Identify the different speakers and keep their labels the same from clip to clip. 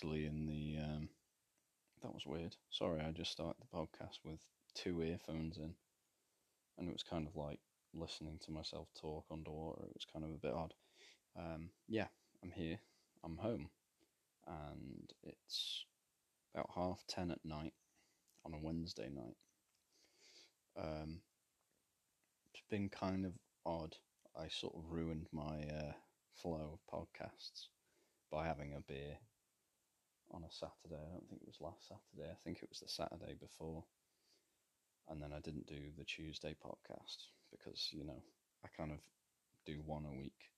Speaker 1: actually in the. Um, that was weird. Sorry, I just started the podcast with two earphones in, and it was kind of like listening to myself talk underwater. It was kind of a bit odd. Um, yeah, I'm here. I'm home, and it's about half ten at night on a Wednesday night. Um, it's been kind of odd. I sort of ruined my uh, flow of podcasts by having a beer on a Saturday. I don't think it was last Saturday. I think it was the Saturday before. And then I didn't do the Tuesday podcast because, you know, I kind of do one a week.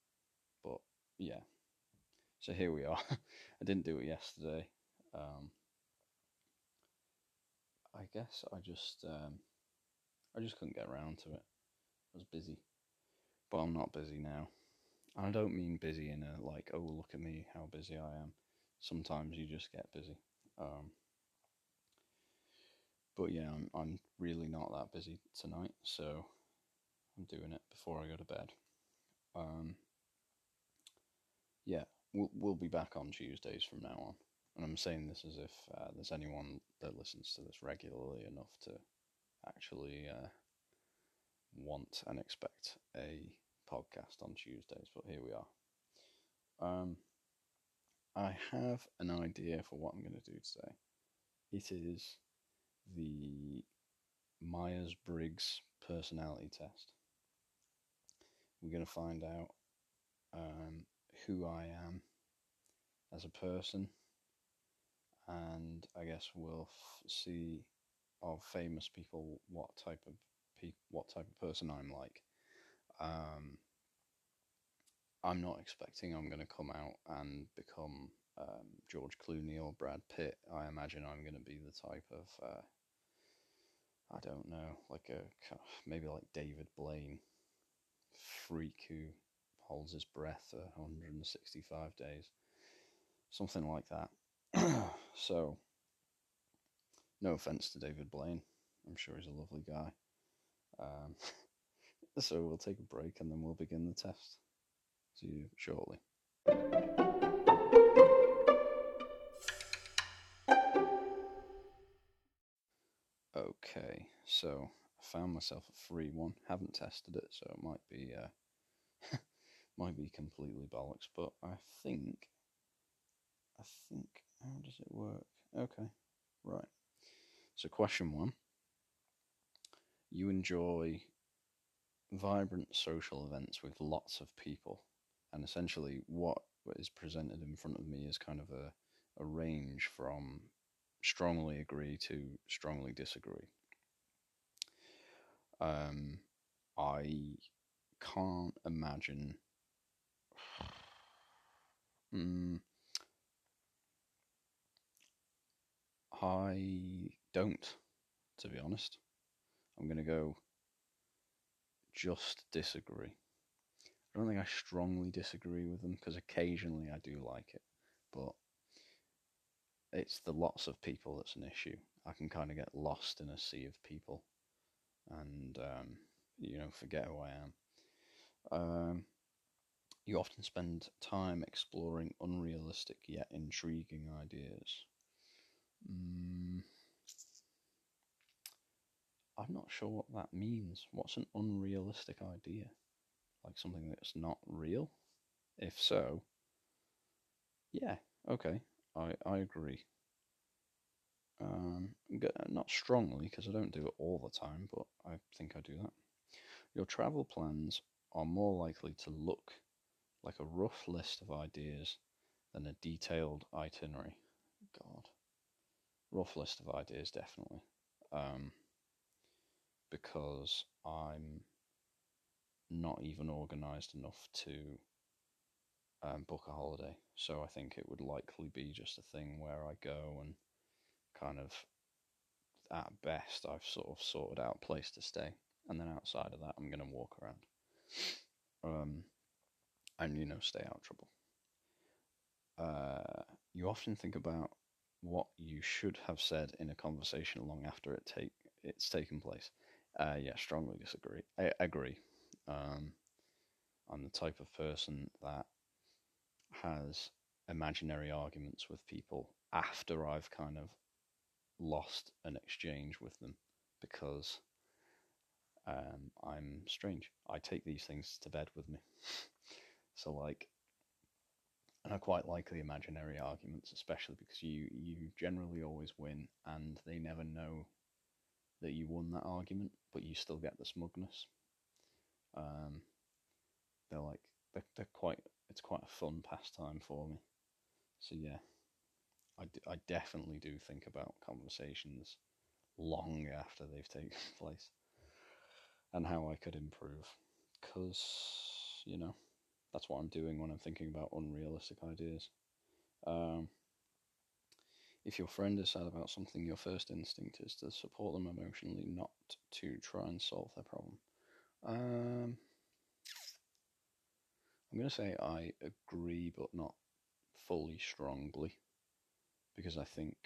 Speaker 1: But yeah. So here we are. I didn't do it yesterday. Um, I guess I just um, I just couldn't get around to it. I was busy. But I'm not busy now. And I don't mean busy in a like, oh look at me, how busy I am sometimes you just get busy. Um, but yeah, I'm, I'm really not that busy tonight, so I'm doing it before I go to bed. Um, yeah, we'll, we'll be back on Tuesdays from now on. And I'm saying this as if uh, there's anyone that listens to this regularly enough to actually uh, want and expect a podcast on Tuesdays, but here we are. Um, I have an idea for what I'm going to do today. It is the Myers Briggs personality test. We're going to find out um, who I am as a person, and I guess we'll f- see of famous people what type of pe- what type of person I'm like. Um, I'm not expecting I'm going to come out and become um, George Clooney or Brad Pitt. I imagine I'm going to be the type of, uh, I don't know, like a maybe like David Blaine, freak who holds his breath for 165 days, something like that. so, no offense to David Blaine, I'm sure he's a lovely guy. Um, so we'll take a break and then we'll begin the test. See you shortly. Okay, so I found myself a free one. Haven't tested it, so it might be uh, might be completely bollocks. But I think I think how does it work? Okay, right. So question one: You enjoy vibrant social events with lots of people and essentially what is presented in front of me is kind of a, a range from strongly agree to strongly disagree. Um, I can't imagine. Mm, I don't, to be honest. I'm going to go just disagree. I don't think I strongly disagree with them because occasionally I do like it, but it's the lots of people that's an issue. I can kind of get lost in a sea of people and, um, you know, forget who I am. Um, you often spend time exploring unrealistic yet intriguing ideas. Mm, I'm not sure what that means. What's an unrealistic idea? Like something that's not real? If so, yeah, okay, I, I agree. Um, not strongly because I don't do it all the time, but I think I do that. Your travel plans are more likely to look like a rough list of ideas than a detailed itinerary. God, rough list of ideas, definitely. Um, because I'm not even organised enough to um, book a holiday. So I think it would likely be just a thing where I go and kind of, at best, I've sort of sorted out a place to stay, and then outside of that, I'm going to walk around, um, and you know, stay out trouble. Uh, you often think about what you should have said in a conversation long after it take it's taken place. Uh, yeah, strongly disagree. I agree. Um, I'm the type of person that has imaginary arguments with people after I've kind of lost an exchange with them because um, I'm strange. I take these things to bed with me. so like and I quite like the imaginary arguments, especially because you you generally always win, and they never know that you won that argument, but you still get the smugness. Um, they're like they're, they're quite it's quite a fun pastime for me. So yeah, I, d- I definitely do think about conversations long after they've taken place and how I could improve, because you know that's what I'm doing when I'm thinking about unrealistic ideas. Um, if your friend is sad about something, your first instinct is to support them emotionally, not to try and solve their problem. Um, I'm going to say I agree, but not fully strongly, because I think,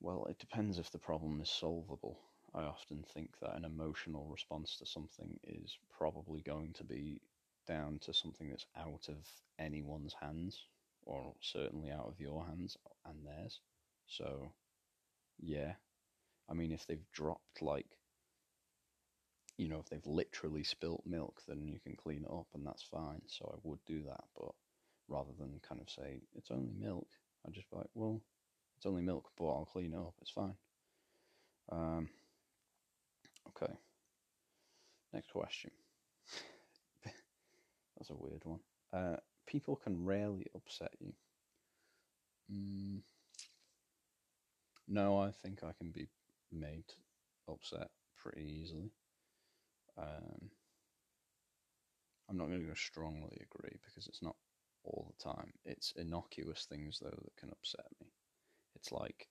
Speaker 1: well, it depends if the problem is solvable. I often think that an emotional response to something is probably going to be down to something that's out of anyone's hands, or certainly out of your hands and theirs. So, yeah. I mean, if they've dropped, like, you know, if they've literally spilt milk, then you can clean it up and that's fine. So I would do that. But rather than kind of say, it's only milk, I'd just be like, well, it's only milk, but I'll clean it up. It's fine. Um, okay. Next question. That's a weird one. Uh, people can rarely upset you. Mm. No, I think I can be made upset pretty easily. Um, I'm not going to go strongly agree because it's not all the time. It's innocuous things though that can upset me. It's like,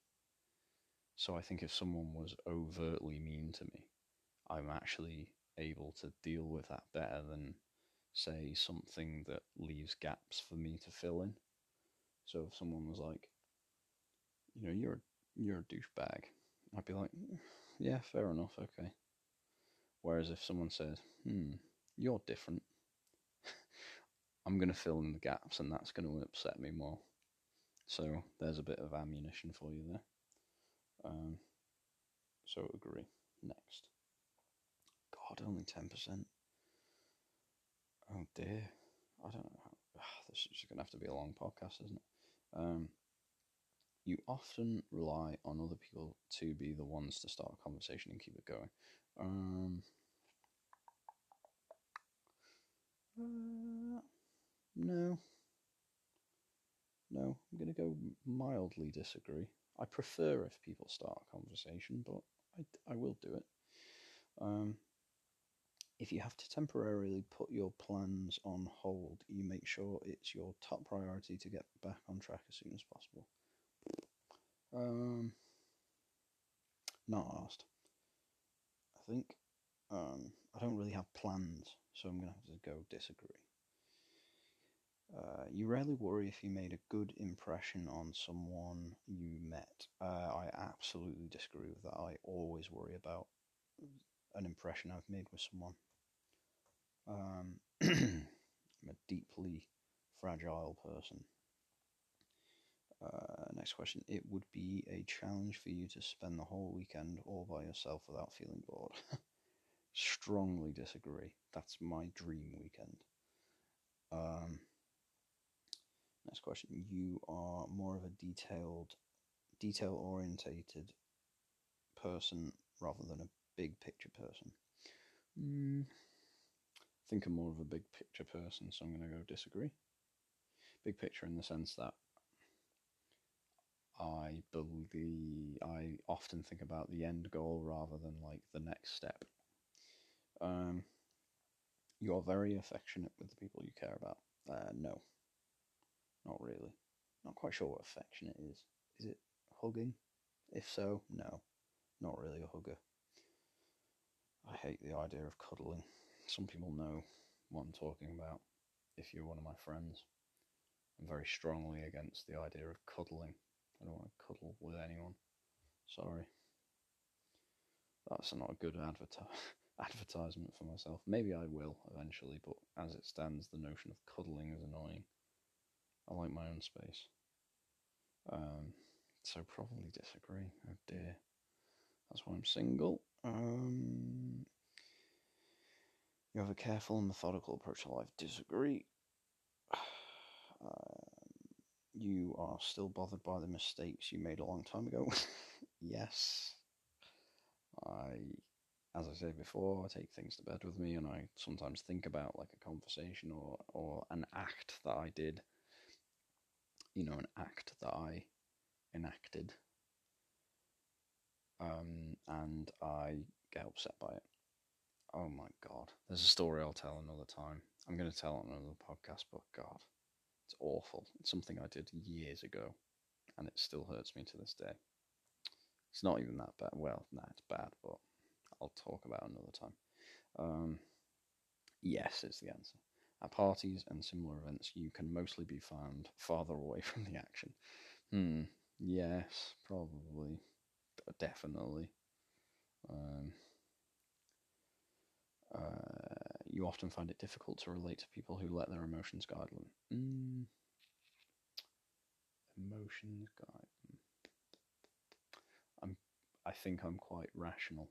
Speaker 1: so I think if someone was overtly mean to me, I'm actually able to deal with that better than say something that leaves gaps for me to fill in. So if someone was like, you know, you're you're a douchebag, I'd be like, yeah, fair enough, okay. Whereas if someone says, hmm, you're different, I'm going to fill in the gaps and that's going to upset me more. So there's a bit of ammunition for you there. Um, so agree. Next. God, only 10%. Oh dear. I don't know. How, this is going to have to be a long podcast, isn't it? Um, you often rely on other people to be the ones to start a conversation and keep it going. Um, uh, no. No, I'm going to go mildly disagree. I prefer if people start a conversation, but I, I will do it. Um, if you have to temporarily put your plans on hold, you make sure it's your top priority to get back on track as soon as possible. Um, not asked. I think um, I don't really have plans, so I'm going to have to go disagree. Uh, you rarely worry if you made a good impression on someone you met. Uh, I absolutely disagree with that. I always worry about an impression I've made with someone. Um, I'm a deeply fragile person. Uh, next question. It would be a challenge for you to spend the whole weekend all by yourself without feeling bored. Strongly disagree. That's my dream weekend. Um, next question. You are more of a detailed, detail orientated person rather than a big picture person. Mm, I think I'm more of a big picture person, so I'm going to go disagree. Big picture in the sense that I believe I often think about the end goal rather than like the next step. Um, you're very affectionate with the people you care about. Uh, no, not really. Not quite sure what affectionate is. Is it hugging? If so, no, not really a hugger. I hate the idea of cuddling. Some people know what I'm talking about if you're one of my friends. I'm very strongly against the idea of cuddling. I don't want to cuddle with anyone. Sorry. That's not a good adverti- advertisement for myself. Maybe I will eventually, but as it stands, the notion of cuddling is annoying. I like my own space. Um, so probably disagree. Oh dear. That's why I'm single. Um, you have a careful and methodical approach to life. Disagree. Um, you are still bothered by the mistakes you made a long time ago. yes. I, as I said before, I take things to bed with me, and I sometimes think about like a conversation or or an act that I did. You know, an act that I enacted um, and I get upset by it. Oh my god. There's a story I'll tell another time. I'm going to tell it on another podcast, but god, it's awful. It's something I did years ago, and it still hurts me to this day. It's not even that bad. Well, nah, it's bad, but I'll talk about another time. Um, yes, is the answer. At parties and similar events, you can mostly be found farther away from the action. Hmm. Yes, probably definitely. Um, uh, you often find it difficult to relate to people who let their emotions guide them. Mm. Emotions guide them. I'm. I think I'm quite rational.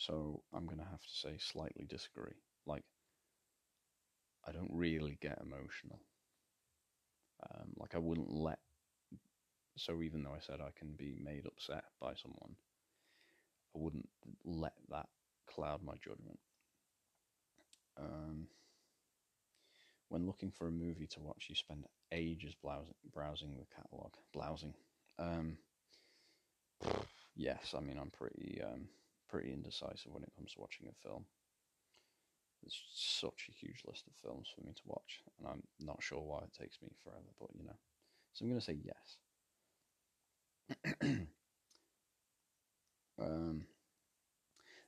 Speaker 1: So I'm gonna have to say slightly disagree. Like, I don't really get emotional. Um, like I wouldn't let so even though I said I can be made upset by someone, I wouldn't let that cloud my judgment. Um, when looking for a movie to watch, you spend ages browsing, browsing the catalogue. Browsing. Um, yes, I mean I'm pretty um, pretty indecisive when it comes to watching a film. There's such a huge list of films for me to watch, and I'm not sure why it takes me forever. But you know, so I'm going to say yes. um,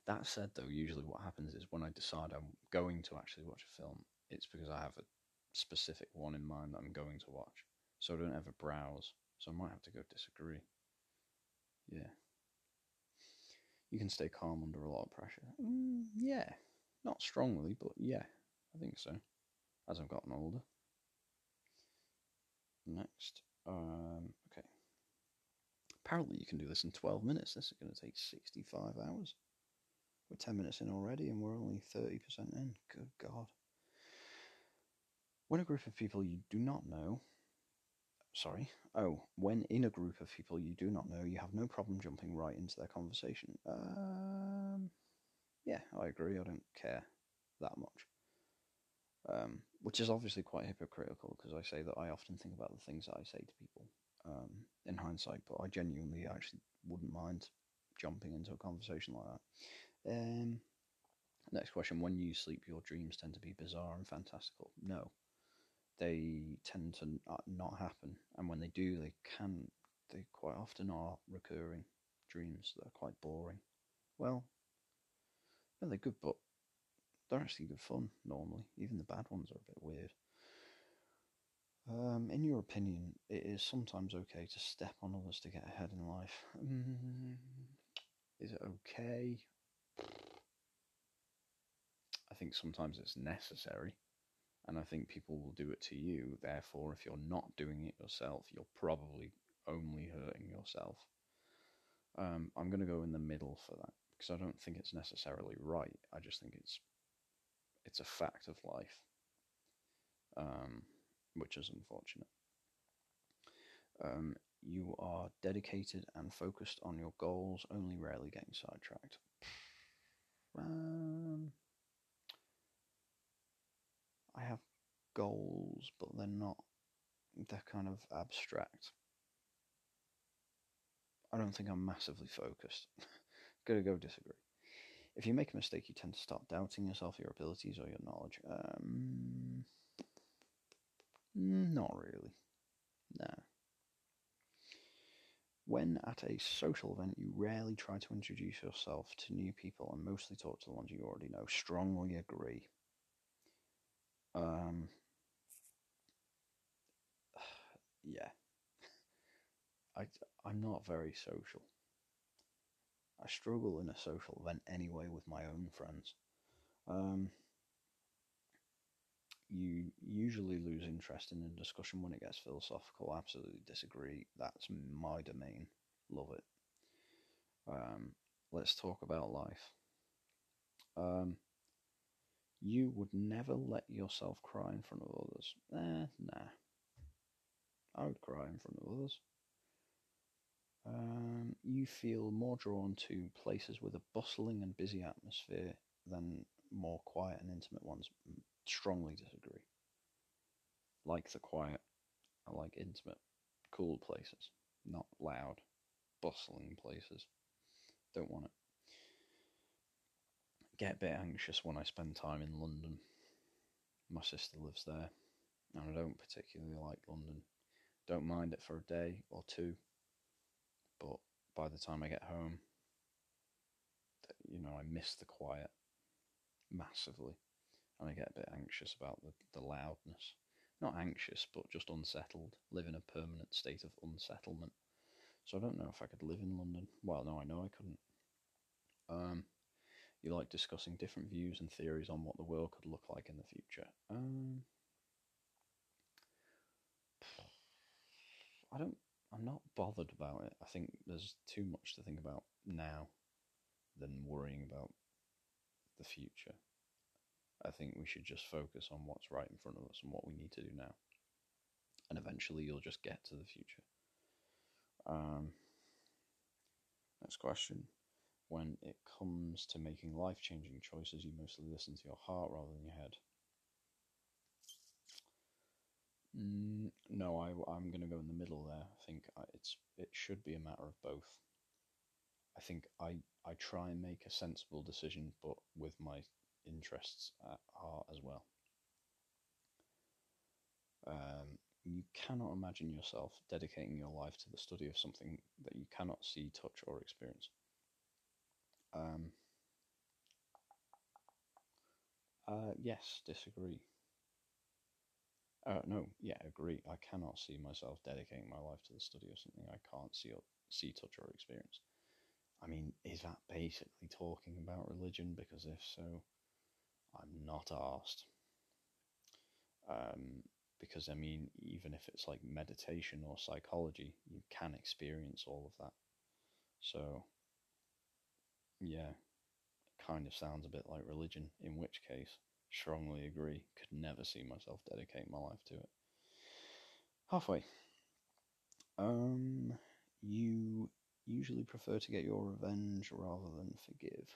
Speaker 1: that said, though, usually what happens is when I decide I'm going to actually watch a film, it's because I have a specific one in mind that I'm going to watch. So I don't ever browse. So I might have to go disagree. Yeah. You can stay calm under a lot of pressure. Mm, yeah. Not strongly, but yeah, I think so. As I've gotten older. Next. Um, okay. Apparently, you can do this in 12 minutes. This is going to take 65 hours. We're 10 minutes in already, and we're only 30% in. Good God. When a group of people you do not know, sorry, oh, when in a group of people you do not know, you have no problem jumping right into their conversation. Um, yeah, I agree. I don't care that much. Um, which is obviously quite hypocritical because I say that I often think about the things that I say to people um, in hindsight, but I genuinely actually wouldn't mind jumping into a conversation like that. Um, next question: When you sleep, your dreams tend to be bizarre and fantastical. No, they tend to not happen, and when they do, they can. They quite often are recurring dreams that are quite boring. Well, well, they're good, but they're actually good fun normally. Even the bad ones are a bit weird. Um, in your opinion, it is sometimes okay to step on others to get ahead in life. Mm, is it okay? I think sometimes it's necessary, and I think people will do it to you. Therefore, if you're not doing it yourself, you're probably only hurting yourself. Um, I'm going to go in the middle for that because I don't think it's necessarily right. I just think it's it's a fact of life. Um, which is unfortunate. Um, you are dedicated and focused on your goals, only rarely getting sidetracked. Um, I have goals, but they're not, they're kind of abstract. I don't think I'm massively focused. Gotta go disagree. If you make a mistake, you tend to start doubting yourself, your abilities, or your knowledge. Um, not really. No. When at a social event, you rarely try to introduce yourself to new people and mostly talk to the ones you already know. Strongly agree. Um, yeah. I, I'm not very social. I struggle in a social event anyway with my own friends. Um, you usually lose interest in a discussion when it gets philosophical. Absolutely disagree. That's my domain. Love it. Um, let's talk about life. Um, you would never let yourself cry in front of others. Eh, nah. I would cry in front of others. Um, you feel more drawn to places with a bustling and busy atmosphere than more quiet and intimate ones. Strongly disagree. Like the quiet, I like intimate, cool places, not loud, bustling places. Don't want it. Get a bit anxious when I spend time in London. My sister lives there, and I don't particularly like London. Don't mind it for a day or two, but by the time I get home, you know, I miss the quiet massively, and I get a bit anxious about the, the loudness. Not anxious, but just unsettled, live in a permanent state of unsettlement. So I don't know if I could live in London. Well, no, I know I couldn't. Um, you like discussing different views and theories on what the world could look like in the future. Um, I don't. I'm not bothered about it. I think there's too much to think about now than worrying about the future. I think we should just focus on what's right in front of us and what we need to do now. And eventually you'll just get to the future. Um, next question. When it comes to making life changing choices, you mostly listen to your heart rather than your head. Mm, no, I, I'm going to go in the middle there. I think it's it should be a matter of both. I think I, I try and make a sensible decision, but with my interests at heart as well. Um, you cannot imagine yourself dedicating your life to the study of something that you cannot see, touch, or experience. Um, uh, yes, disagree. Uh, no, yeah, agree. I cannot see myself dedicating my life to the study of something I can't see or see, touch, or experience. I mean, is that basically talking about religion? Because if so, I'm not asked. Um, because I mean, even if it's like meditation or psychology, you can experience all of that. So, yeah, kind of sounds a bit like religion, in which case, strongly agree, could never see myself dedicate my life to it. Halfway. Um, you usually prefer to get your revenge rather than forgive.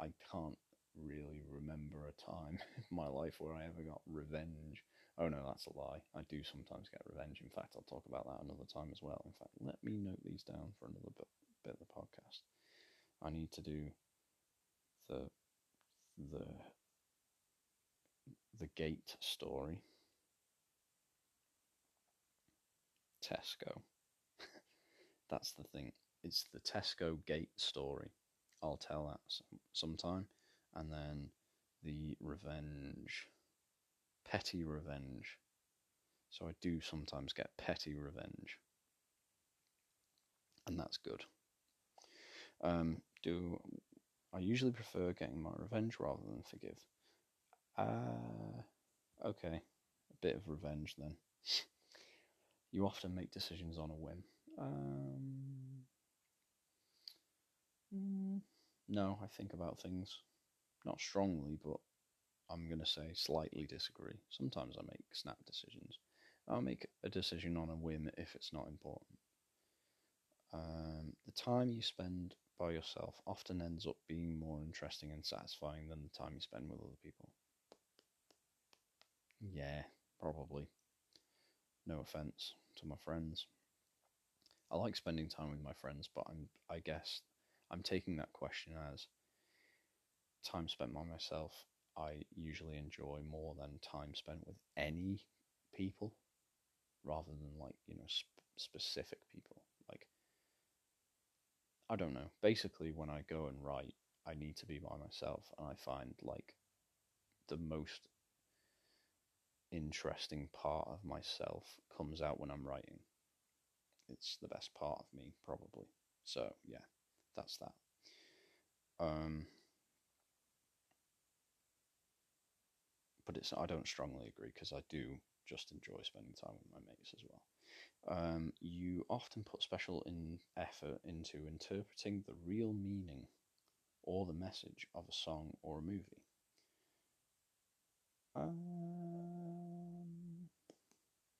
Speaker 1: I can't really remember a time in my life where I ever got revenge. Oh no, that's a lie. I do sometimes get revenge. In fact, I'll talk about that another time as well. In fact, let me note these down for another bit, bit of the podcast. I need to do the the the gate story. Tesco. That's the thing. It's the Tesco gate story. I'll tell that some, sometime. And then the revenge, petty revenge. So I do sometimes get petty revenge. And that's good. Um, do I usually prefer getting my revenge rather than forgive? Uh, okay, a bit of revenge then. you often make decisions on a whim. Um, mm, no, I think about things. Not strongly, but I'm going to say slightly disagree. Sometimes I make snap decisions. I'll make a decision on a whim if it's not important. Um, the time you spend by yourself often ends up being more interesting and satisfying than the time you spend with other people. Yeah, probably. No offense to my friends. I like spending time with my friends, but I'm I guess I'm taking that question as time spent by myself. I usually enjoy more than time spent with any people rather than like, you know, sp- specific people. Like I don't know. Basically when I go and write, I need to be by myself and I find like the most interesting part of myself comes out when I'm writing. It's the best part of me, probably. So, yeah, that's that. Um, but it's I don't strongly agree because I do just enjoy spending time with my mates as well. Um, you often put special in effort into interpreting the real meaning or the message of a song or a movie. Um,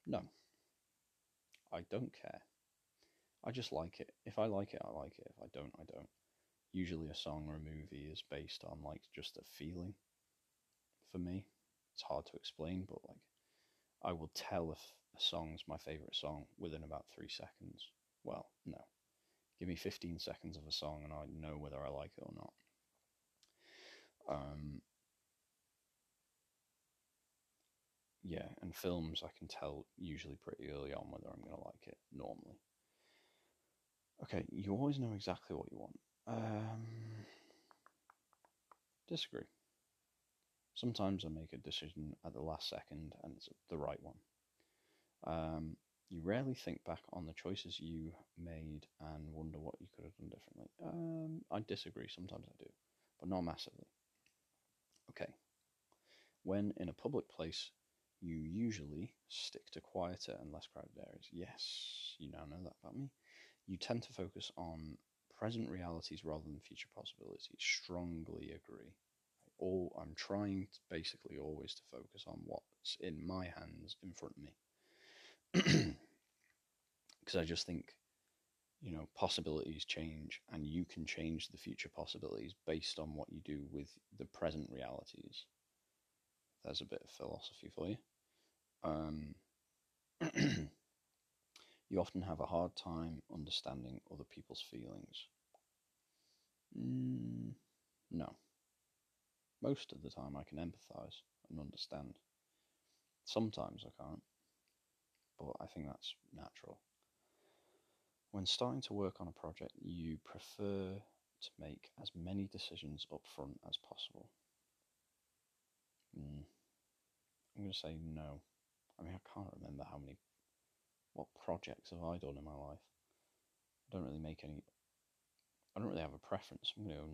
Speaker 1: no, I don't care. I just like it. If I like it, I like it. If I don't, I don't. Usually, a song or a movie is based on like just a feeling. For me, it's hard to explain, but like, I will tell if a song's my favorite song within about three seconds. Well, no, give me 15 seconds of a song and I know whether I like it or not. Um, yeah, and films I can tell usually pretty early on whether I'm going to like it normally. Okay, you always know exactly what you want. Um, disagree. Sometimes I make a decision at the last second and it's the right one. Um, you rarely think back on the choices you made and wonder what you could have done differently. Um, I disagree. Sometimes I do, but not massively. Okay. When in a public place, you usually stick to quieter and less crowded areas. Yes, you now know that about me. You tend to focus on present realities rather than future possibilities. Strongly agree. All I'm trying to basically always to focus on what's in my hands in front of me. Because I just think, you know, possibilities change and you can change the future possibilities based on what you do with the present realities. There's a bit of philosophy for you. Um, you often have a hard time understanding other people's feelings. Mm, no. Most of the time I can empathise and understand. Sometimes I can't, but I think that's natural. When starting to work on a project, you prefer to make as many decisions up front as possible. Mm. I'm going to say no. I mean, I can't remember how many, what projects have I done in my life. I don't really make any, I don't really have a preference. I'm going to go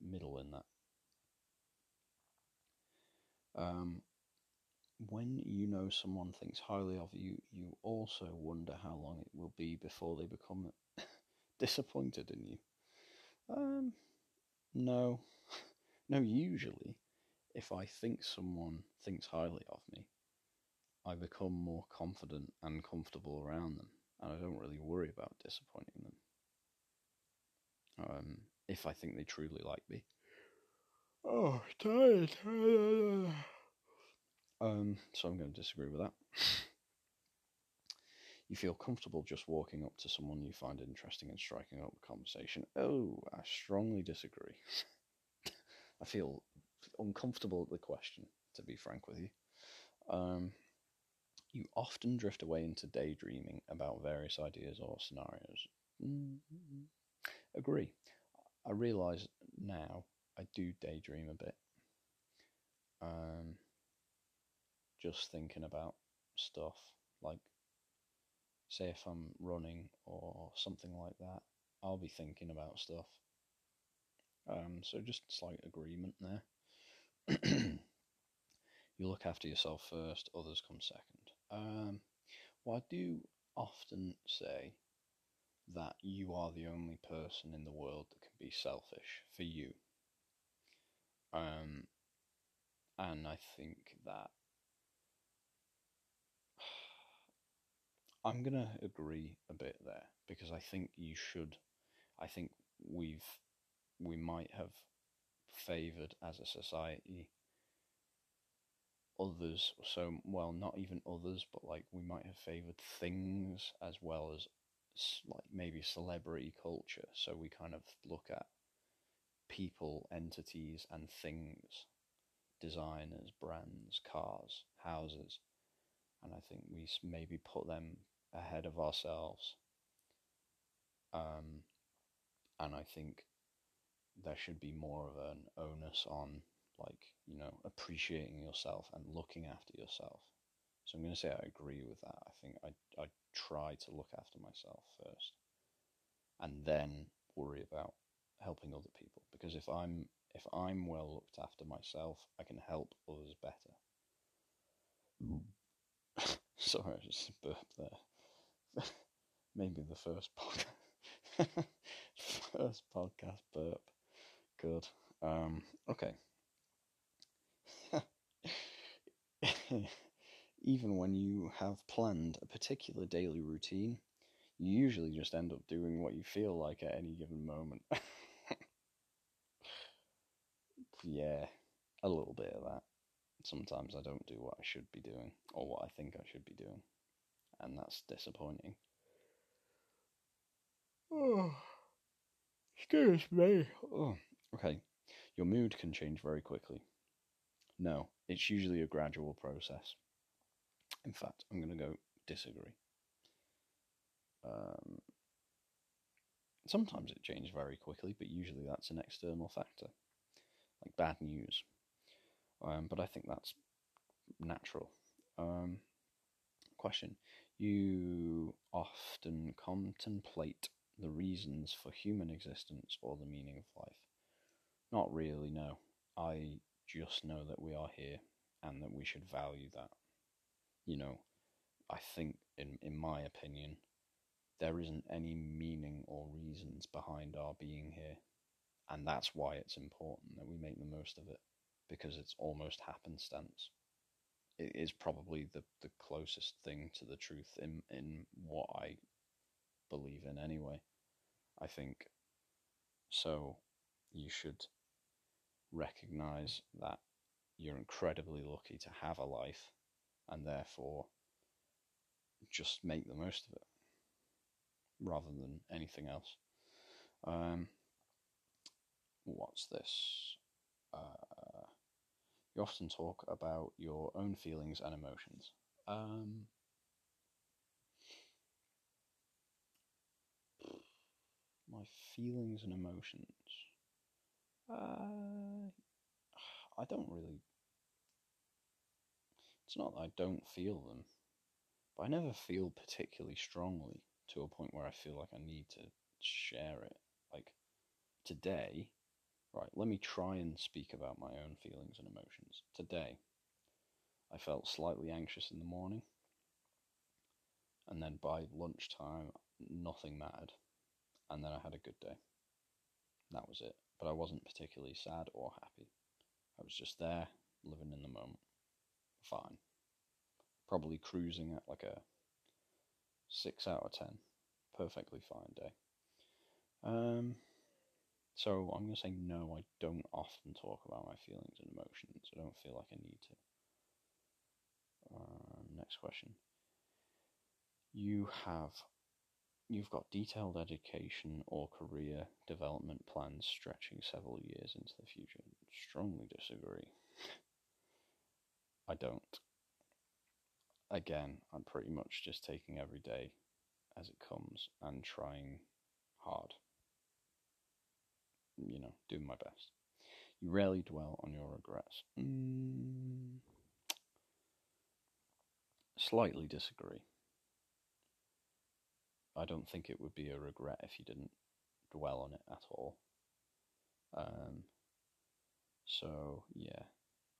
Speaker 1: middle in that. Um, when you know someone thinks highly of you, you also wonder how long it will be before they become disappointed in you. Um, no, no. Usually, if I think someone thinks highly of me, I become more confident and comfortable around them, and I don't really worry about disappointing them. Um, if I think they truly like me. Oh, tired. um, so I'm going to disagree with that. you feel comfortable just walking up to someone you find interesting and striking up a conversation. Oh, I strongly disagree. I feel uncomfortable at the question, to be frank with you. Um, you often drift away into daydreaming about various ideas or scenarios. Mm-hmm. Agree. I realise now I do daydream a bit. Um, just thinking about stuff like, say, if I'm running or something like that, I'll be thinking about stuff. Um, so just slight agreement there. you look after yourself first, others come second. Um, well, I do often say that you are the only person in the world that can be selfish for you. Um, and I think that I'm gonna agree a bit there because I think you should. I think we've we might have favoured as a society others so well not even others but like we might have favored things as well as like maybe celebrity culture so we kind of look at people entities and things designers brands cars houses and i think we maybe put them ahead of ourselves. Um, and i think there should be more of an onus on like you know appreciating yourself and looking after yourself. So i'm going to say i agree with that. I think i i try to look after myself first and then worry about helping other people because if i'm if i'm well looked after myself i can help others better Sorry, I just burped there. Maybe the first podcast. first podcast burp. Good. Um, okay. Even when you have planned a particular daily routine, you usually just end up doing what you feel like at any given moment. Yeah, a little bit of that. Sometimes I don't do what I should be doing, or what I think I should be doing, and that's disappointing. Oh, excuse me. Oh, okay. Your mood can change very quickly. No, it's usually a gradual process. In fact, I'm going to go disagree. Um, sometimes it changes very quickly, but usually that's an external factor, like bad news. Um, but I think that's natural. Um, question You often contemplate the reasons for human existence or the meaning of life? Not really, no. I just know that we are here and that we should value that. You know, I think, in, in my opinion, there isn't any meaning or reasons behind our being here. And that's why it's important that we make the most of it, because it's almost happenstance. It is probably the, the closest thing to the truth in, in what I believe in anyway. I think so. You should recognize that you're incredibly lucky to have a life and therefore just make the most of it rather than anything else. Um, what's this? Uh, you often talk about your own feelings and emotions. Um, my feelings and emotions. Uh, I don't really. It's not that I don't feel them, but I never feel particularly strongly to a point where I feel like I need to share it. Like today, right, let me try and speak about my own feelings and emotions. Today, I felt slightly anxious in the morning, and then by lunchtime, nothing mattered, and then I had a good day. That was it. But I wasn't particularly sad or happy. I was just there, living in the moment. Fine. Probably cruising at like a 6 out of 10. Perfectly fine day. Um, so I'm going to say no, I don't often talk about my feelings and emotions. I don't feel like I need to. Uh, next question. You have you've got detailed education or career development plans stretching several years into the future. Strongly disagree. I don't. Again, I'm pretty much just taking every day as it comes and trying hard. You know, doing my best. You rarely dwell on your regrets. Mm, slightly disagree. I don't think it would be a regret if you didn't dwell on it at all. Um, so yeah,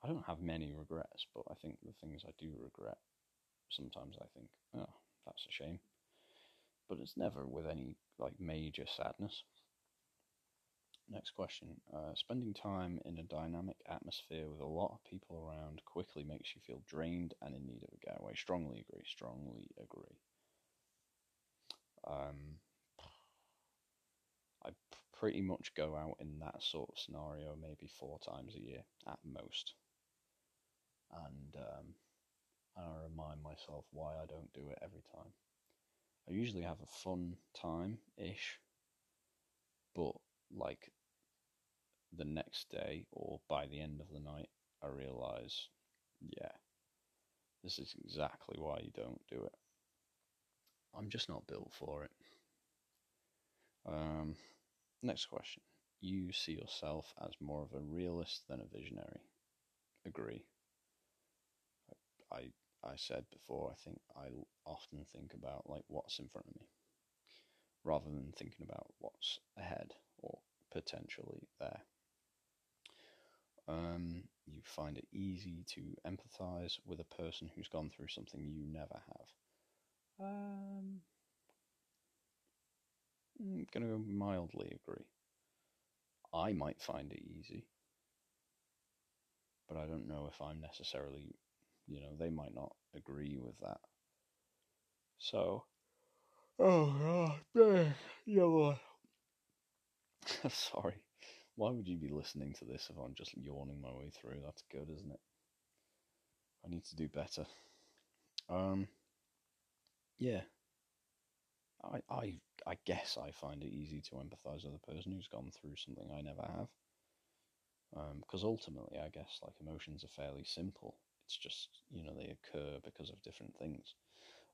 Speaker 1: I don't have many regrets, but I think the things I do regret, sometimes I think, oh, that's a shame. But it's never with any like major sadness. Next question. Uh, spending time in a dynamic atmosphere with a lot of people around quickly makes you feel drained and in need of a getaway. Strongly agree. Strongly agree. Um, I pretty much go out in that sort of scenario maybe four times a year at most. And um, I remind myself why I don't do it every time. I usually have a fun time ish, but like the next day or by the end of the night, I realize, yeah, this is exactly why you don't do it. I'm just not built for it. Um, next question. You see yourself as more of a realist than a visionary. Agree. I, I, I said before, I think I often think about like what's in front of me rather than thinking about what's ahead or potentially there. Um, you find it easy to empathize with a person who's gone through something you never have. Um, I'm going to mildly agree. I might find it easy, but I don't know if I'm necessarily, you know, they might not agree with that. So, oh god, yeah, sorry. Why would you be listening to this if I'm just yawning my way through? That's good, isn't it? I need to do better. Um, yeah. I, I, I guess I find it easy to empathise with a person who's gone through something I never have. Because um, ultimately, I guess like emotions are fairly simple. It's just you know they occur because of different things.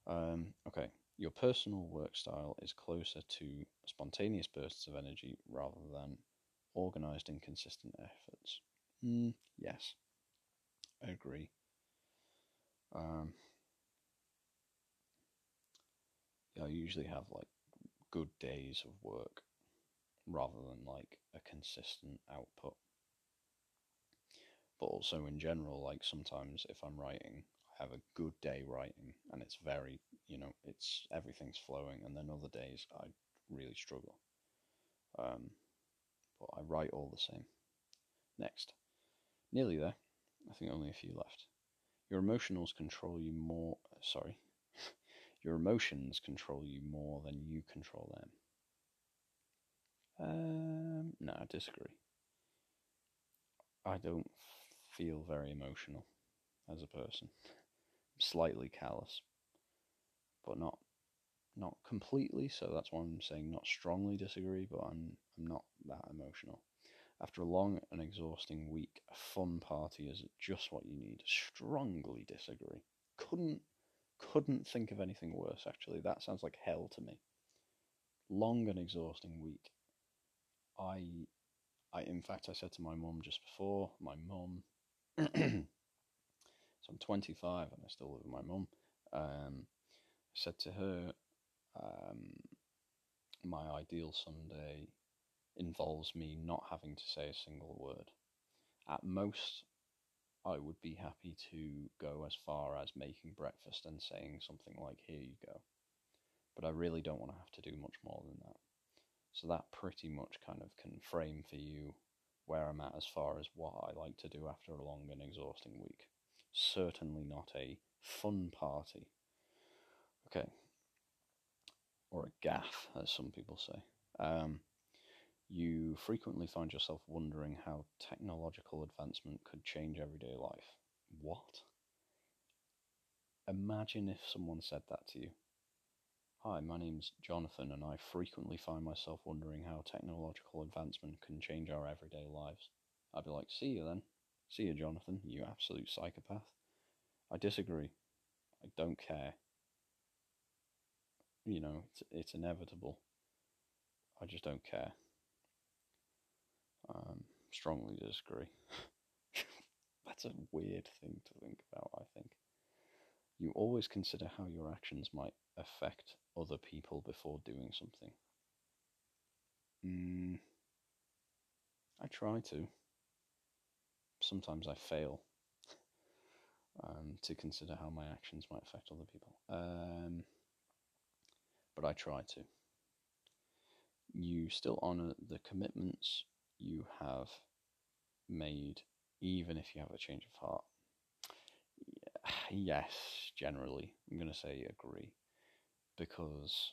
Speaker 1: Um, okay, your personal work style is closer to spontaneous bursts of energy rather than organized and consistent efforts. Mm, yes, I agree. Um, I usually have like good days of work rather than like a consistent output. But also in general, like sometimes if I'm writing, I have a good day writing and it's very, you know, it's everything's flowing, and then other days I really struggle. Um, but I write all the same. Next. Nearly there. I think only a few left. Your emotions control you more. Sorry. Your emotions control you more than you control them. Um, no, I disagree. I don't feel very emotional as a person. I'm slightly callous, but not not completely. So that's why I'm saying not strongly disagree, but I'm I'm not that emotional. After a long and exhausting week, a fun party is just what you need. Strongly disagree. Couldn't couldn't think of anything worse actually. That sounds like hell to me. Long and exhausting week. I I in fact I said to my mum just before, my mum so I'm 25 and I still live with my mum. Um, I said to her, um, my ideal Sunday involves me not having to say a single word. At most, I would be happy to go as far as making breakfast and saying something like, Here you go. But I really don't want to have to do much more than that. So that pretty much kind of can frame for you where I'm at as far as what I like to do after a long and exhausting week. Certainly not a fun party. Okay. Or a gaff, as some people say. Um, you frequently find yourself wondering how technological advancement could change everyday life. What? Imagine if someone said that to you. Hi, my name's Jonathan, and I frequently find myself wondering how technological advancement can change our everyday lives. I'd be like, see you then. See you, Jonathan, you absolute psychopath. I disagree. I don't care. You know, it's, it's inevitable. I just don't care. Um, strongly disagree. That's a weird thing to think about, I think. You always consider how your actions might affect other people before doing something. Mm, I try to. Sometimes I fail um, to consider how my actions might affect other people. Um, but I try to. You still honour the commitments you have made, even if you have a change of heart. yes, generally, I'm going to say agree because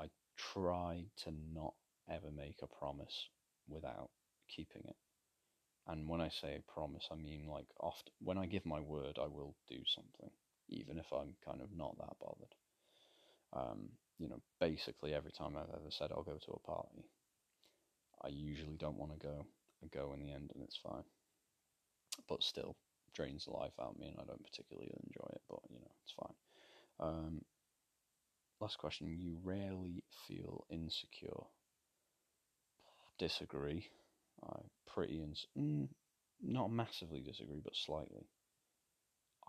Speaker 1: I try to not ever make a promise without keeping it. And when I say promise, I mean like often when I give my word, I will do something, even if I'm kind of not that bothered. Um, you know, basically every time I've ever said I'll go to a party, I usually don't want to go. I go in the end, and it's fine. But still, drains the life out of me, and I don't particularly enjoy it. But you know, it's fine. Um, last question. You rarely feel insecure. Disagree. I pretty ins- mm, not massively disagree, but slightly.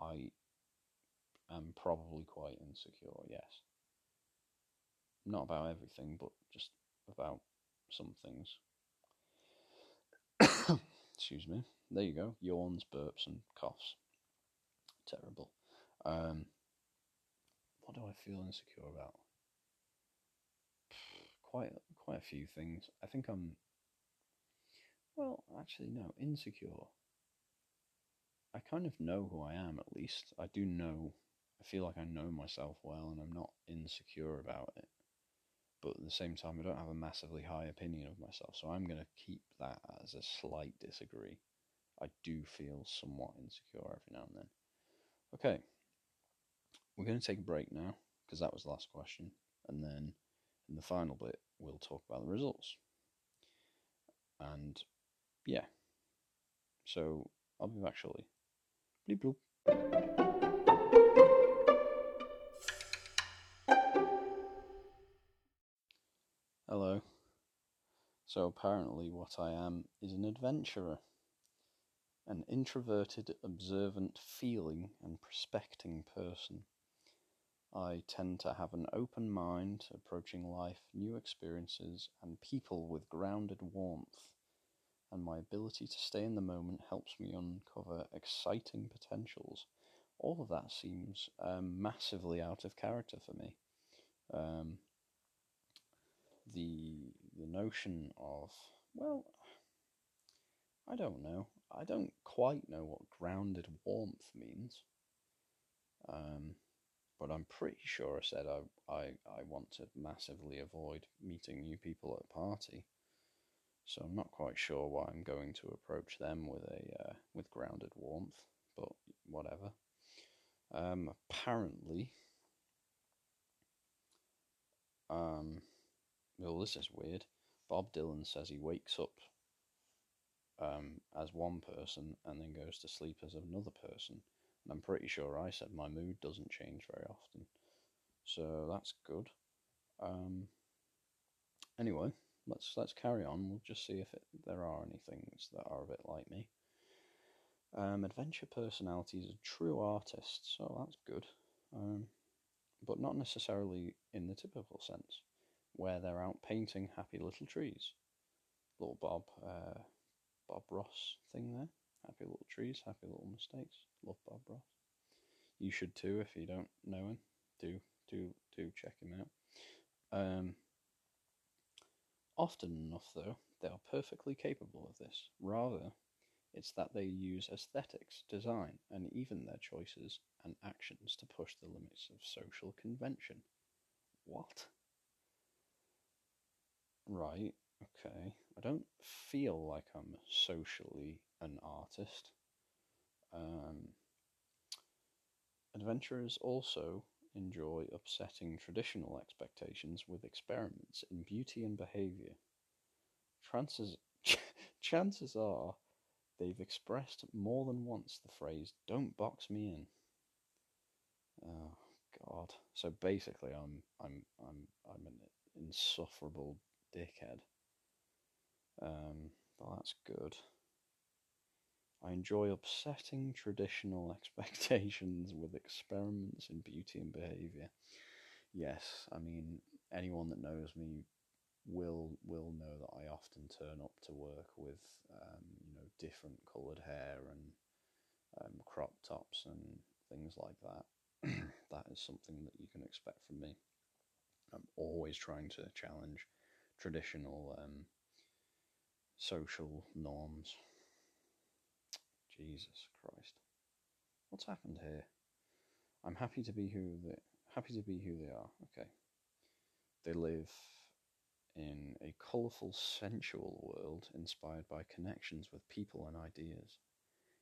Speaker 1: I am probably quite insecure. Yes. Not about everything, but just about some things. excuse me. There you go. Yawns, burps, and coughs. Terrible. Um, what do I feel insecure about? Quite, quite a few things. I think I'm. Well, actually, no. Insecure. I kind of know who I am. At least I do know. I feel like I know myself well, and I'm not insecure about it. But at the same time, I don't have a massively high opinion of myself, so I'm going to keep that as a slight disagree. I do feel somewhat insecure every now and then. Okay, we're going to take a break now because that was the last question, and then in the final bit, we'll talk about the results. And yeah, so I'll be back shortly. Bleep bloop. Hello. So apparently, what I am is an adventurer, an introverted, observant, feeling and prospecting person. I tend to have an open mind, approaching life, new experiences, and people with grounded warmth. And my ability to stay in the moment helps me uncover exciting potentials. All of that seems um, massively out of character for me. Um, the the notion of well, I don't know. I don't quite know what grounded warmth means. Um, but I'm pretty sure I said I, I, I want to massively avoid meeting new people at a party. So I'm not quite sure why I'm going to approach them with a uh, with grounded warmth, but whatever. Um, apparently, um, well, this is weird. Bob Dylan says he wakes up um, as one person and then goes to sleep as another person. And I'm pretty sure I said my mood doesn't change very often. So that's good. Um, anyway, let's let's carry on. We'll just see if it, there are any things that are a bit like me. Um, adventure personality is a true artist, so that's good. Um, but not necessarily in the typical sense where they're out painting happy little trees. Little Bob, uh, Bob Ross thing there. Happy little trees, happy little mistakes. Love Bob Ross. You should too if you don't know him. Do do do check him out. Um, often enough, though, they are perfectly capable of this. Rather, it's that they use aesthetics, design, and even their choices and actions to push the limits of social convention. What? Right, okay. I don't feel like I'm socially an artist. Um, adventurers also enjoy upsetting traditional expectations with experiments in beauty and behavior. Chances, chances are they've expressed more than once the phrase, don't box me in. Oh, God. So basically, I'm, I'm, I'm, I'm an insufferable dickhead. Um, but that's good. I enjoy upsetting traditional expectations with experiments in beauty and behavior. Yes, I mean anyone that knows me will will know that I often turn up to work with um, you know different coloured hair and um, crop tops and things like that. that is something that you can expect from me. I'm always trying to challenge traditional um, social norms. Jesus Christ, what's happened here? I'm happy to be who they happy to be who they are. Okay, they live in a colourful, sensual world inspired by connections with people and ideas.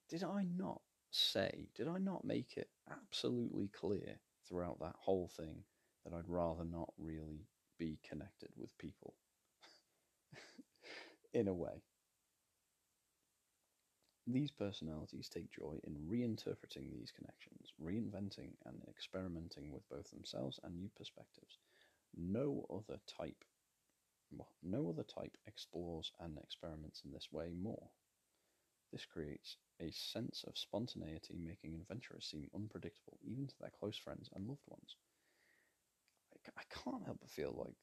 Speaker 1: Did I not say? Did I not make it absolutely clear throughout that whole thing that I'd rather not really be connected with people? In a way. These personalities take joy in reinterpreting these connections, reinventing and experimenting with both themselves and new perspectives. No other type no other type explores and experiments in this way more. This creates a sense of spontaneity, making adventurers seem unpredictable even to their close friends and loved ones. I can't help but feel like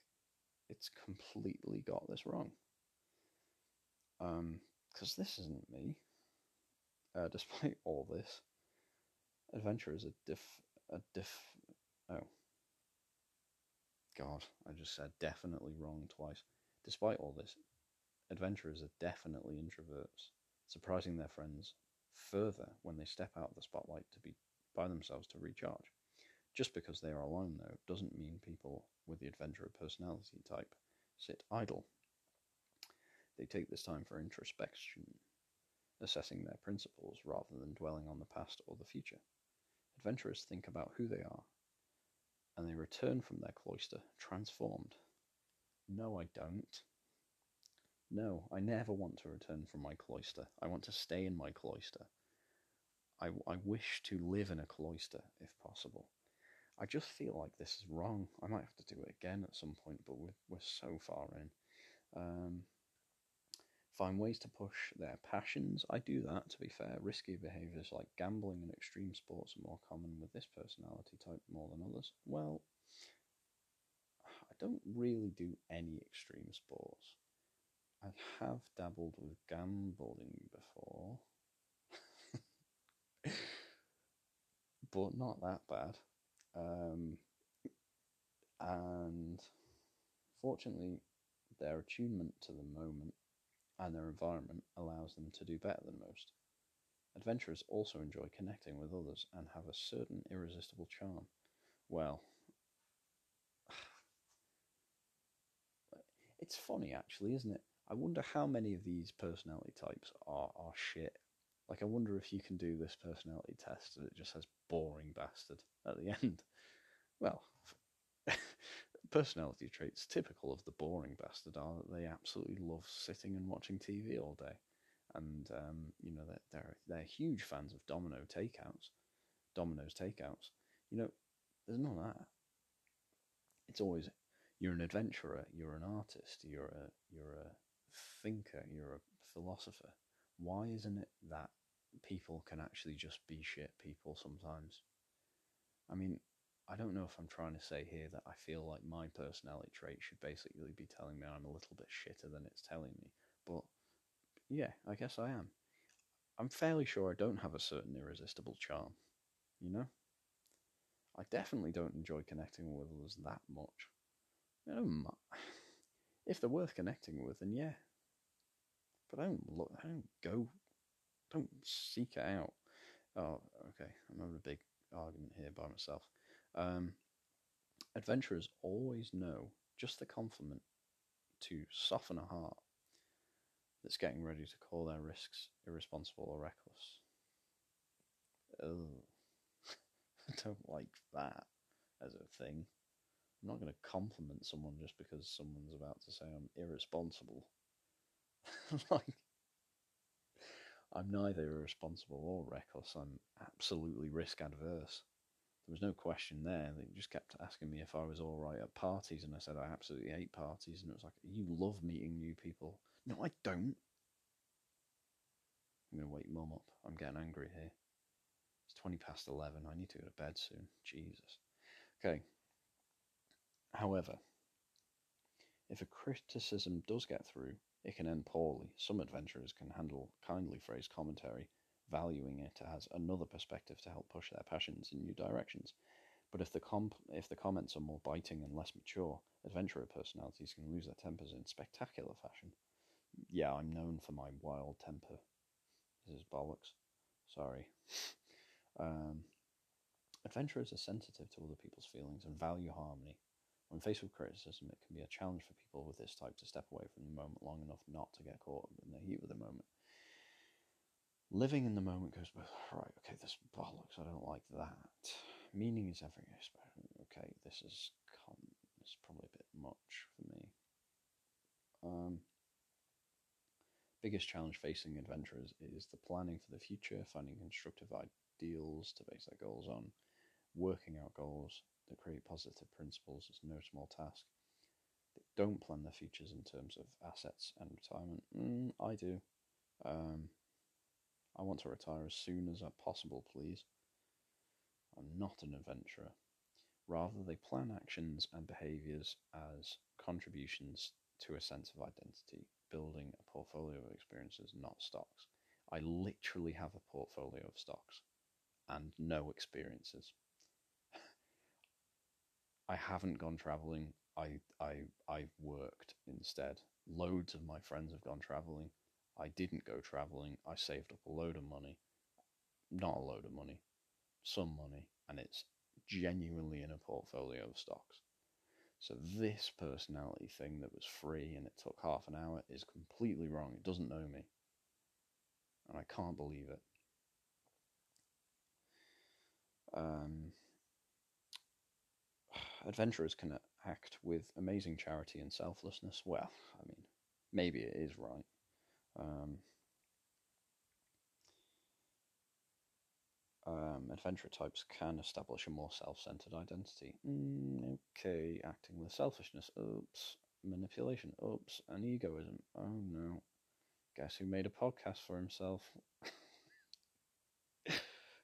Speaker 1: it's completely got this wrong. Um, because this isn't me. Uh, despite all this, adventure is a diff a diff. Oh, God! I just said definitely wrong twice. Despite all this, adventurers are definitely introverts, surprising their friends further when they step out of the spotlight to be by themselves to recharge. Just because they are alone, though, doesn't mean people with the adventurer personality type sit idle. They take this time for introspection, assessing their principles rather than dwelling on the past or the future. Adventurers think about who they are, and they return from their cloister transformed. No, I don't. No, I never want to return from my cloister. I want to stay in my cloister. I, I wish to live in a cloister if possible. I just feel like this is wrong. I might have to do it again at some point, but we're, we're so far in. Um, find ways to push their passions. I do that, to be fair. Risky behaviours like gambling and extreme sports are more common with this personality type more than others. Well, I don't really do any extreme sports. I have dabbled with gambling before, but not that bad. Um, and fortunately, their attunement to the moment and their environment allows them to do better than most. Adventurers also enjoy connecting with others and have a certain irresistible charm. Well, it's funny actually, isn't it? I wonder how many of these personality types are, are shit. Like, I wonder if you can do this personality test and it just says boring bastard at the end. Well, personality traits typical of the boring bastard are that they absolutely love sitting and watching TV all day, and um, you know they're, they're they're huge fans of Domino takeouts, Domino's takeouts. You know, there's none of that. It's always you're an adventurer, you're an artist, you're a you're a thinker, you're a philosopher. Why isn't it that people can actually just be shit people sometimes? I mean, I don't know if I'm trying to say here that I feel like my personality trait should basically be telling me I'm a little bit shitter than it's telling me. But yeah, I guess I am. I'm fairly sure I don't have a certain irresistible charm, you know? I definitely don't enjoy connecting with others that much. You know, if they're worth connecting with, then yeah. But I don't look, I don't go, don't seek it out. Oh, okay. I'm having a big argument here by myself. Um, adventurers always know just the compliment to soften a heart that's getting ready to call their risks irresponsible or reckless. Oh, I don't like that as a thing. I'm not going to compliment someone just because someone's about to say I'm irresponsible. like, I'm neither irresponsible or reckless. I'm absolutely risk adverse there was no question there. They just kept asking me if I was all right at parties, and I said I absolutely hate parties. And it was like, you love meeting new people. No, I don't. I'm to wake mum up. I'm getting angry here. It's 20 past 11. I need to go to bed soon. Jesus. Okay. However, if a criticism does get through, it can end poorly. Some adventurers can handle kindly phrased commentary valuing it as another perspective to help push their passions in new directions. But if the comp- if the comments are more biting and less mature, adventurer personalities can lose their tempers in spectacular fashion. Yeah, I'm known for my wild temper. This is bollocks. Sorry. um, adventurers are sensitive to other people's feelings and value harmony. When faced with criticism, it can be a challenge for people with this type to step away from the moment long enough not to get caught in the heat of the moment Living in the moment goes, right, okay, this bollocks, I don't like that. Meaning is everything. Okay, this is, this is probably a bit much for me. Um, biggest challenge facing adventurers is the planning for the future, finding constructive ideals to base their goals on, working out goals that create positive principles is no small task. They don't plan their futures in terms of assets and retirement. Mm, I do. Um, I want to retire as soon as possible, please. I'm not an adventurer. Rather, they plan actions and behaviours as contributions to a sense of identity, building a portfolio of experiences, not stocks. I literally have a portfolio of stocks and no experiences. I haven't gone traveling. I I I've worked instead. Loads of my friends have gone traveling. I didn't go traveling. I saved up a load of money. Not a load of money, some money, and it's genuinely in a portfolio of stocks. So this personality thing that was free and it took half an hour is completely wrong. It doesn't know me. And I can't believe it. Um, adventurers can act with amazing charity and selflessness. Well, I mean, maybe it is right. Um, um, adventurer types can establish a more self-centered identity. Mm, okay, acting with selfishness. Oops. Manipulation. Oops. And egoism. Oh no. Guess who made a podcast for himself?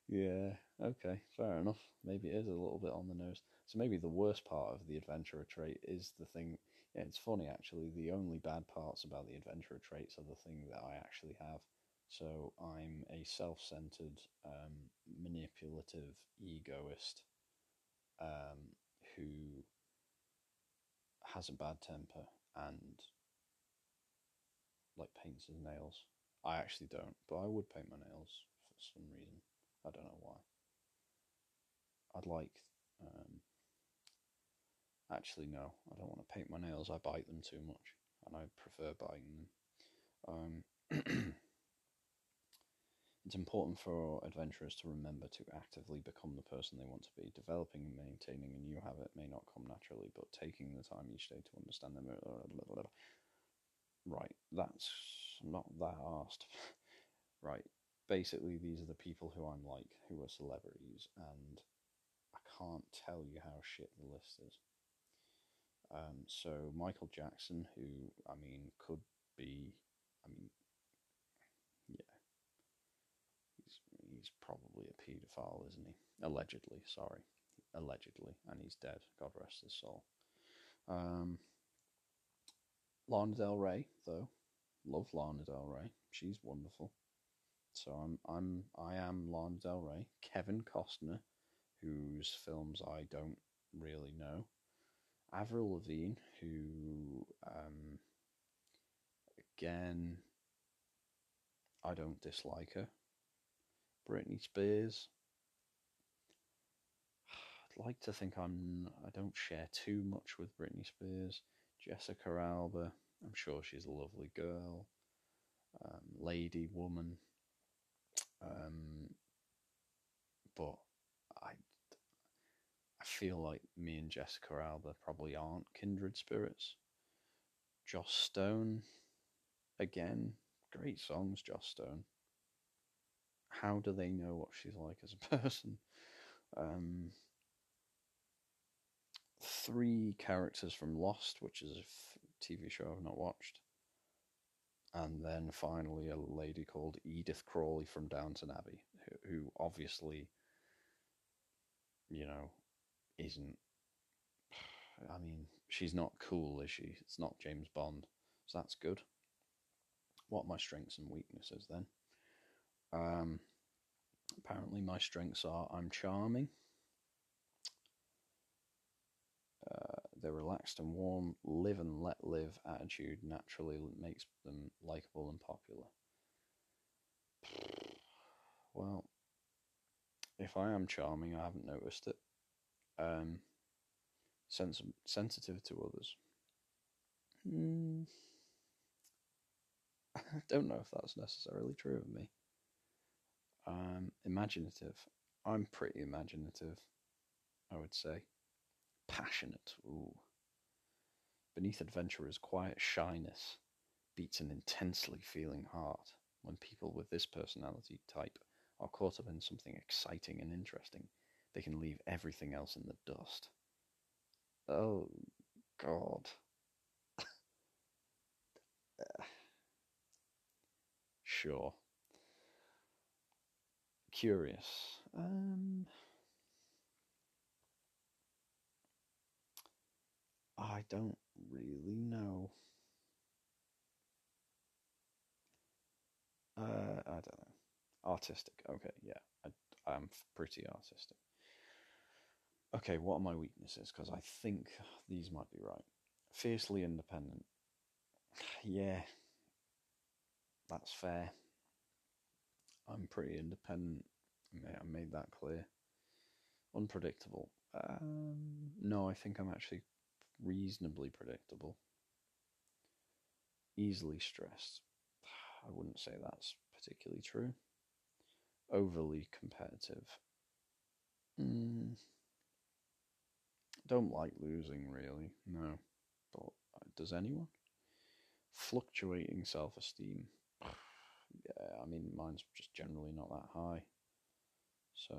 Speaker 1: yeah, okay, fair enough. Maybe it is a little bit on the nose. So maybe the worst part of the adventurer trait is the thing. It's funny actually. The only bad parts about the adventurer traits are the thing that I actually have. So I'm a self-centered, um, manipulative egoist um, who has a bad temper and like paints his nails. I actually don't, but I would paint my nails for some reason. I don't know why. I'd like. Um, actually, no, I don't want to paint my nails. I bite them too much, and I prefer biting them. Um, It's important for adventurers to remember to actively become the person they want to be. Developing and maintaining a new habit may not come naturally, but taking the time each day to understand them. Right, that's not that asked. right, basically, these are the people who I'm like, who are celebrities, and I can't tell you how shit the list is. Um, so Michael Jackson, who I mean could be, I mean yeah. he's he's probably a paedophile, isn't he? Allegedly, sorry. Allegedly. And he's dead. God rest his soul. Um, Lana Del Rey, though. Love Lana Del Rey. She's wonderful. So I'm I'm I am Lana Del Rey. Kevin Costner, whose films I don't really know. Avril Lavigne, who um, again I don't dislike her. Britney Spears. I'd like to think I'm I don't share too much with Britney Spears. Jessica Alba, I'm sure she's a lovely girl. Um, lady, woman. Um, but feel like me and Jessica Alba probably aren't kindred spirits. Joss Stone, again, great songs, Joss Stone how do they know what she's like as a person? Um, three characters from Lost, which is a TV show I've not watched. And then finally, a lady called Edith Crawley from Downton Abbey, who, who obviously, you know, isn't. I mean, she's not cool, is she? It's not James Bond, so that's good. What my strengths and weaknesses then? Um, apparently, my strengths are I'm charming, uh, relaxed and warm, live and let live attitude naturally makes them likable and popular. Well, if I am charming, I haven't noticed it. Um, sens- sensitive to others. Mm. I don't know if that's necessarily true of me. Um, imaginative. I'm pretty imaginative, I would say. Passionate. Ooh. Beneath adventurer's quiet shyness beats an intensely feeling heart. When people with this personality type are caught up in something exciting and interesting, they can leave everything else in the dust. Oh, God. sure. Curious. Um, I don't really know. Uh, I don't know. Artistic. Okay, yeah. I, I'm pretty artistic. Okay, what are my weaknesses? Because I think these might be right. Fiercely independent. Yeah, that's fair. I'm pretty independent. I made that clear. Unpredictable. Um, no, I think I'm actually reasonably predictable. Easily stressed. I wouldn't say that's particularly true. Overly competitive. Mm. Don't like losing, really. No. But uh, does anyone? Fluctuating self esteem. Yeah, I mean, mine's just generally not that high. So,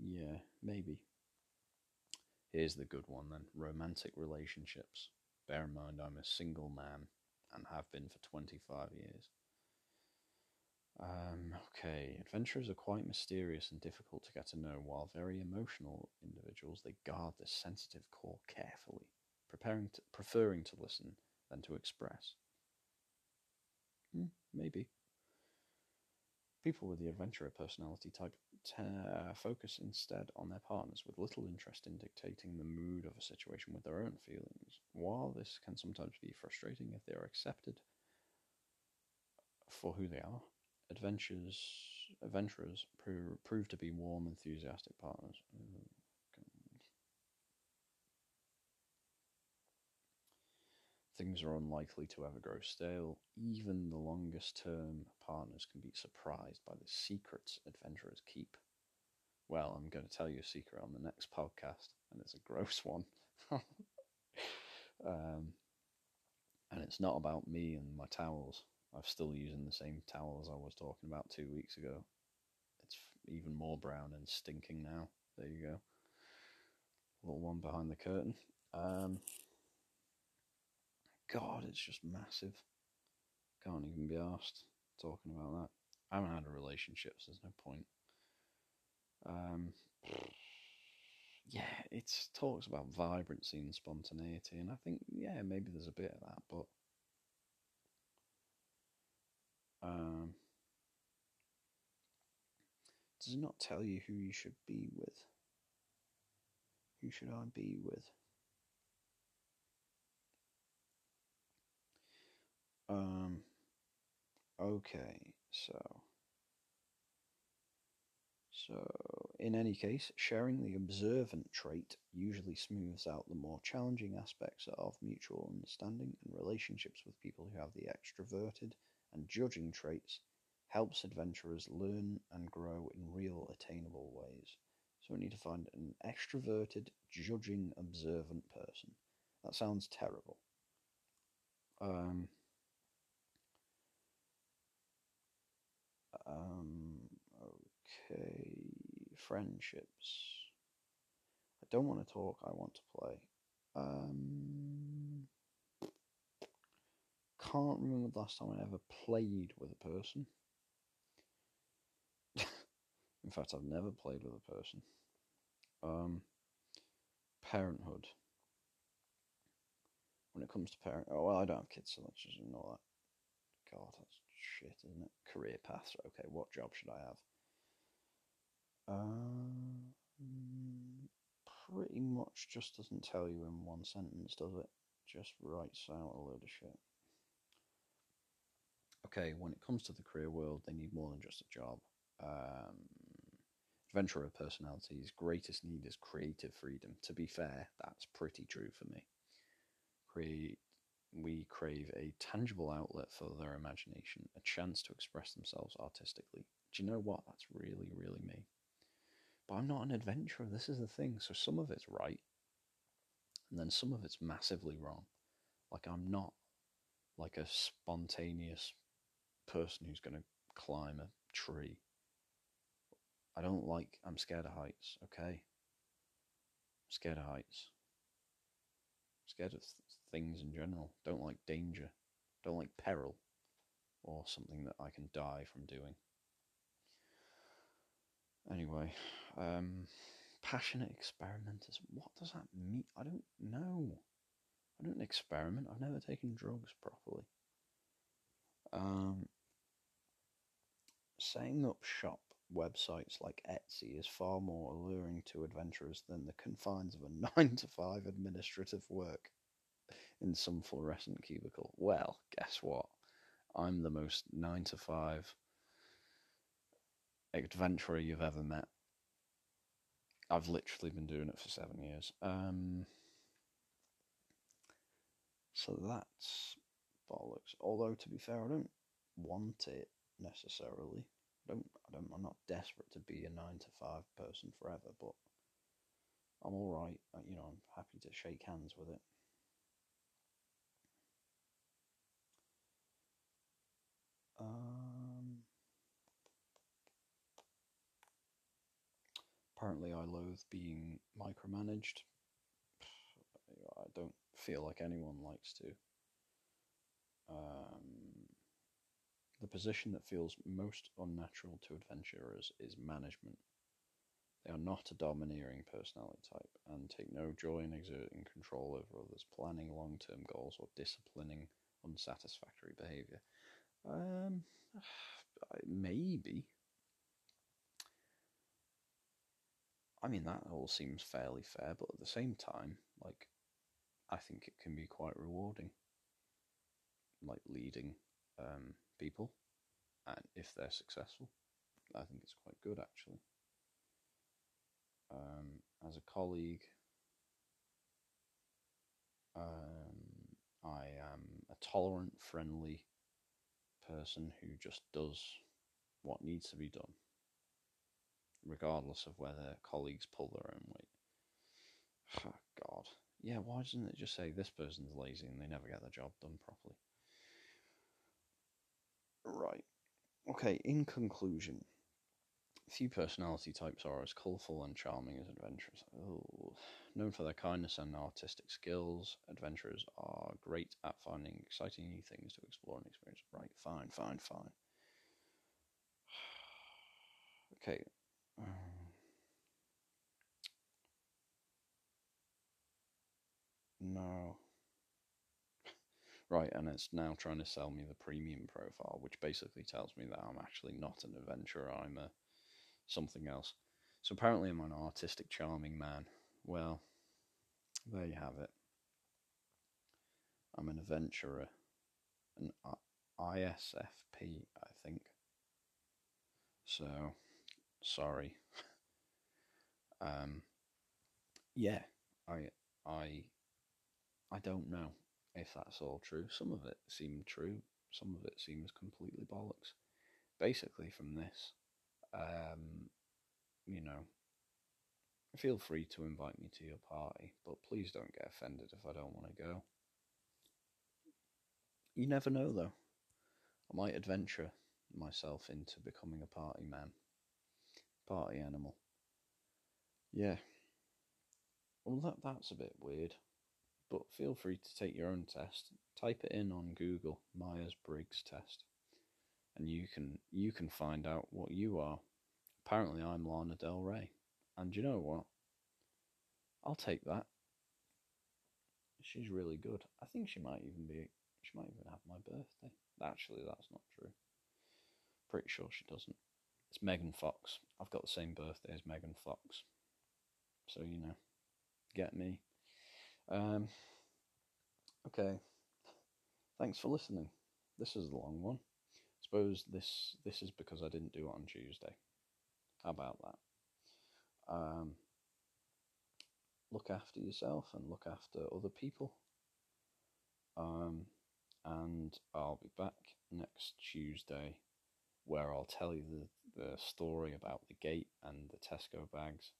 Speaker 1: yeah, maybe. Here's the good one then romantic relationships. Bear in mind, I'm a single man and have been for 25 years. Um, okay, adventurers are quite mysterious and difficult to get to know, while very emotional individuals, they guard their sensitive core carefully, preparing to, preferring to listen than to express. Hmm, maybe. People with the adventurer personality type uh, focus instead on their partners with little interest in dictating the mood of a situation with their own feelings. While this can sometimes be frustrating if they are accepted for who they are, adventures adventurers pro- prove to be warm, enthusiastic partners. Things are unlikely to ever grow stale. Even the longest term partners can be surprised by the secrets adventurers keep. Well, I'm going to tell you a secret on the next podcast, and it's a gross one. um, and it's not about me and my towels. I'm still using the same towel as I was talking about two weeks ago. It's even more brown and stinking now. There you go. Little one behind the curtain. Um, God, it's just massive. Can't even be asked talking about that. I haven't had a relationship, so there's no point. Um, yeah, it talks about vibrancy and spontaneity, and I think, yeah, maybe there's a bit of that, but um, does it not tell you who you should be with. Who should I be with? Um, okay, so. So, in any case, sharing the observant trait usually smooths out the more challenging aspects of mutual understanding and relationships with people who have the extroverted and judging traits helps adventurers learn and grow in real attainable ways. So we need to find an extroverted, judging, observant person. That sounds terrible. Um, um, okay, friendships. I don't want to talk, I want to play. Um, can't remember the last time I ever played with a person. In fact, I've never played with a person. Um, parenthood. When it comes to parent, oh well, I don't have kids, so let's just ignore that. God, that's shit, isn't it? Career paths. Okay, what job should I have? Um, pretty much just doesn't tell you in one sentence, does it? Just writes out a load of shit okay, when it comes to the career world, they need more than just a job. Um, adventurer personality's greatest need is creative freedom. To be fair, that's pretty true for me. Create, we crave a tangible outlet for their imagination, a chance to express themselves artistically. Do you know what? That's really, really me. But I'm not an adventurer. This is the thing. So some of it's right, and then some of it's massively wrong. Like I'm not like a spontaneous person who's going to climb a tree. I don't like, I'm scared of heights, okay? I'm scared of heights. I'm scared of th- things in general. Don't like danger. Don't like peril or something that I can die from doing. Anyway, um, passionate experimenters. What does that mean? I don't know. I don't experiment. I've never taken drugs properly. Um, setting up shop websites like Etsy is far more alluring to adventurers than the confines of a nine to five administrative work in some fluorescent cubicle. Well, guess what? I'm the most nine to five adventurer you've ever met. I've literally been doing it for seven years. Um, so that's bollocks. Although to be fair, I don't want it necessarily. I don't. I don't. I'm not desperate to be a nine to five person forever, but I'm all right. You know, I'm happy to shake hands with it. Um, apparently, I loathe being micromanaged. I don't feel like anyone likes to. Um, the position that feels most unnatural to adventurers is management. They are not a domineering personality type and take no joy in exerting control over others, planning long term goals, or disciplining unsatisfactory behaviour. Um, maybe. I mean, that all seems fairly fair, but at the same time, like, I think it can be quite rewarding, like leading um, people, and if they're successful, I think it's quite good actually. Um, as a colleague, um, I am a tolerant, friendly person who just does what needs to be done, regardless of whether colleagues pull their own weight. Oh, God. Yeah, why doesn't it just say this person's lazy and they never get their job done properly? Right. Okay, in conclusion, few personality types are as colourful and charming as adventurers. Oh. Known for their kindness and artistic skills, adventurers are great at finding exciting new things to explore and experience. Right, fine, fine, fine. okay. Um, no. Right, and it's now trying to sell me the premium profile, which basically tells me that I'm actually not an adventurer, I'm a something else. So apparently I'm an artistic, charming man. Well, there you have it. I'm an adventurer, an ISFP, I think. So, sorry. um, yeah, I, I, I don't know if that's all true. Some of it seemed true, some of it seems completely bollocks. Basically, from this, um, you know, feel free to invite me to your party, but please don't get offended if I don't want to go. You never know, though. I might adventure myself into becoming a party man, party animal. Yeah. Well, that that's a bit weird but feel free to take your own test. Type it in on Google, Myers Briggs test, and you can you can find out what you are. Apparently, I'm Lana Del Rey, and you know what? I'll take that. She's really good. I think she might even be. She might even have my birthday. Actually, that's not true. Pretty sure she doesn't. It's Megan Fox. I've got the same birthday as Megan Fox. So, you know, get me. Um, okay. Thanks for listening. This is a long one. I suppose this this is because I didn't do it on Tuesday. How about that? Um, look after yourself and look after other people. Um, and I'll be back next Tuesday where I'll tell you the, the story about the gate and the Tesco bags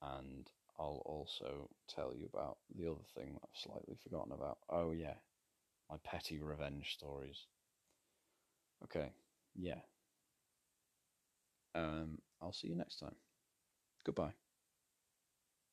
Speaker 1: and I'll also tell you about the other thing that I've slightly forgotten about. Oh, yeah, my petty revenge stories. Okay, yeah. Um, I'll see you next time. Goodbye.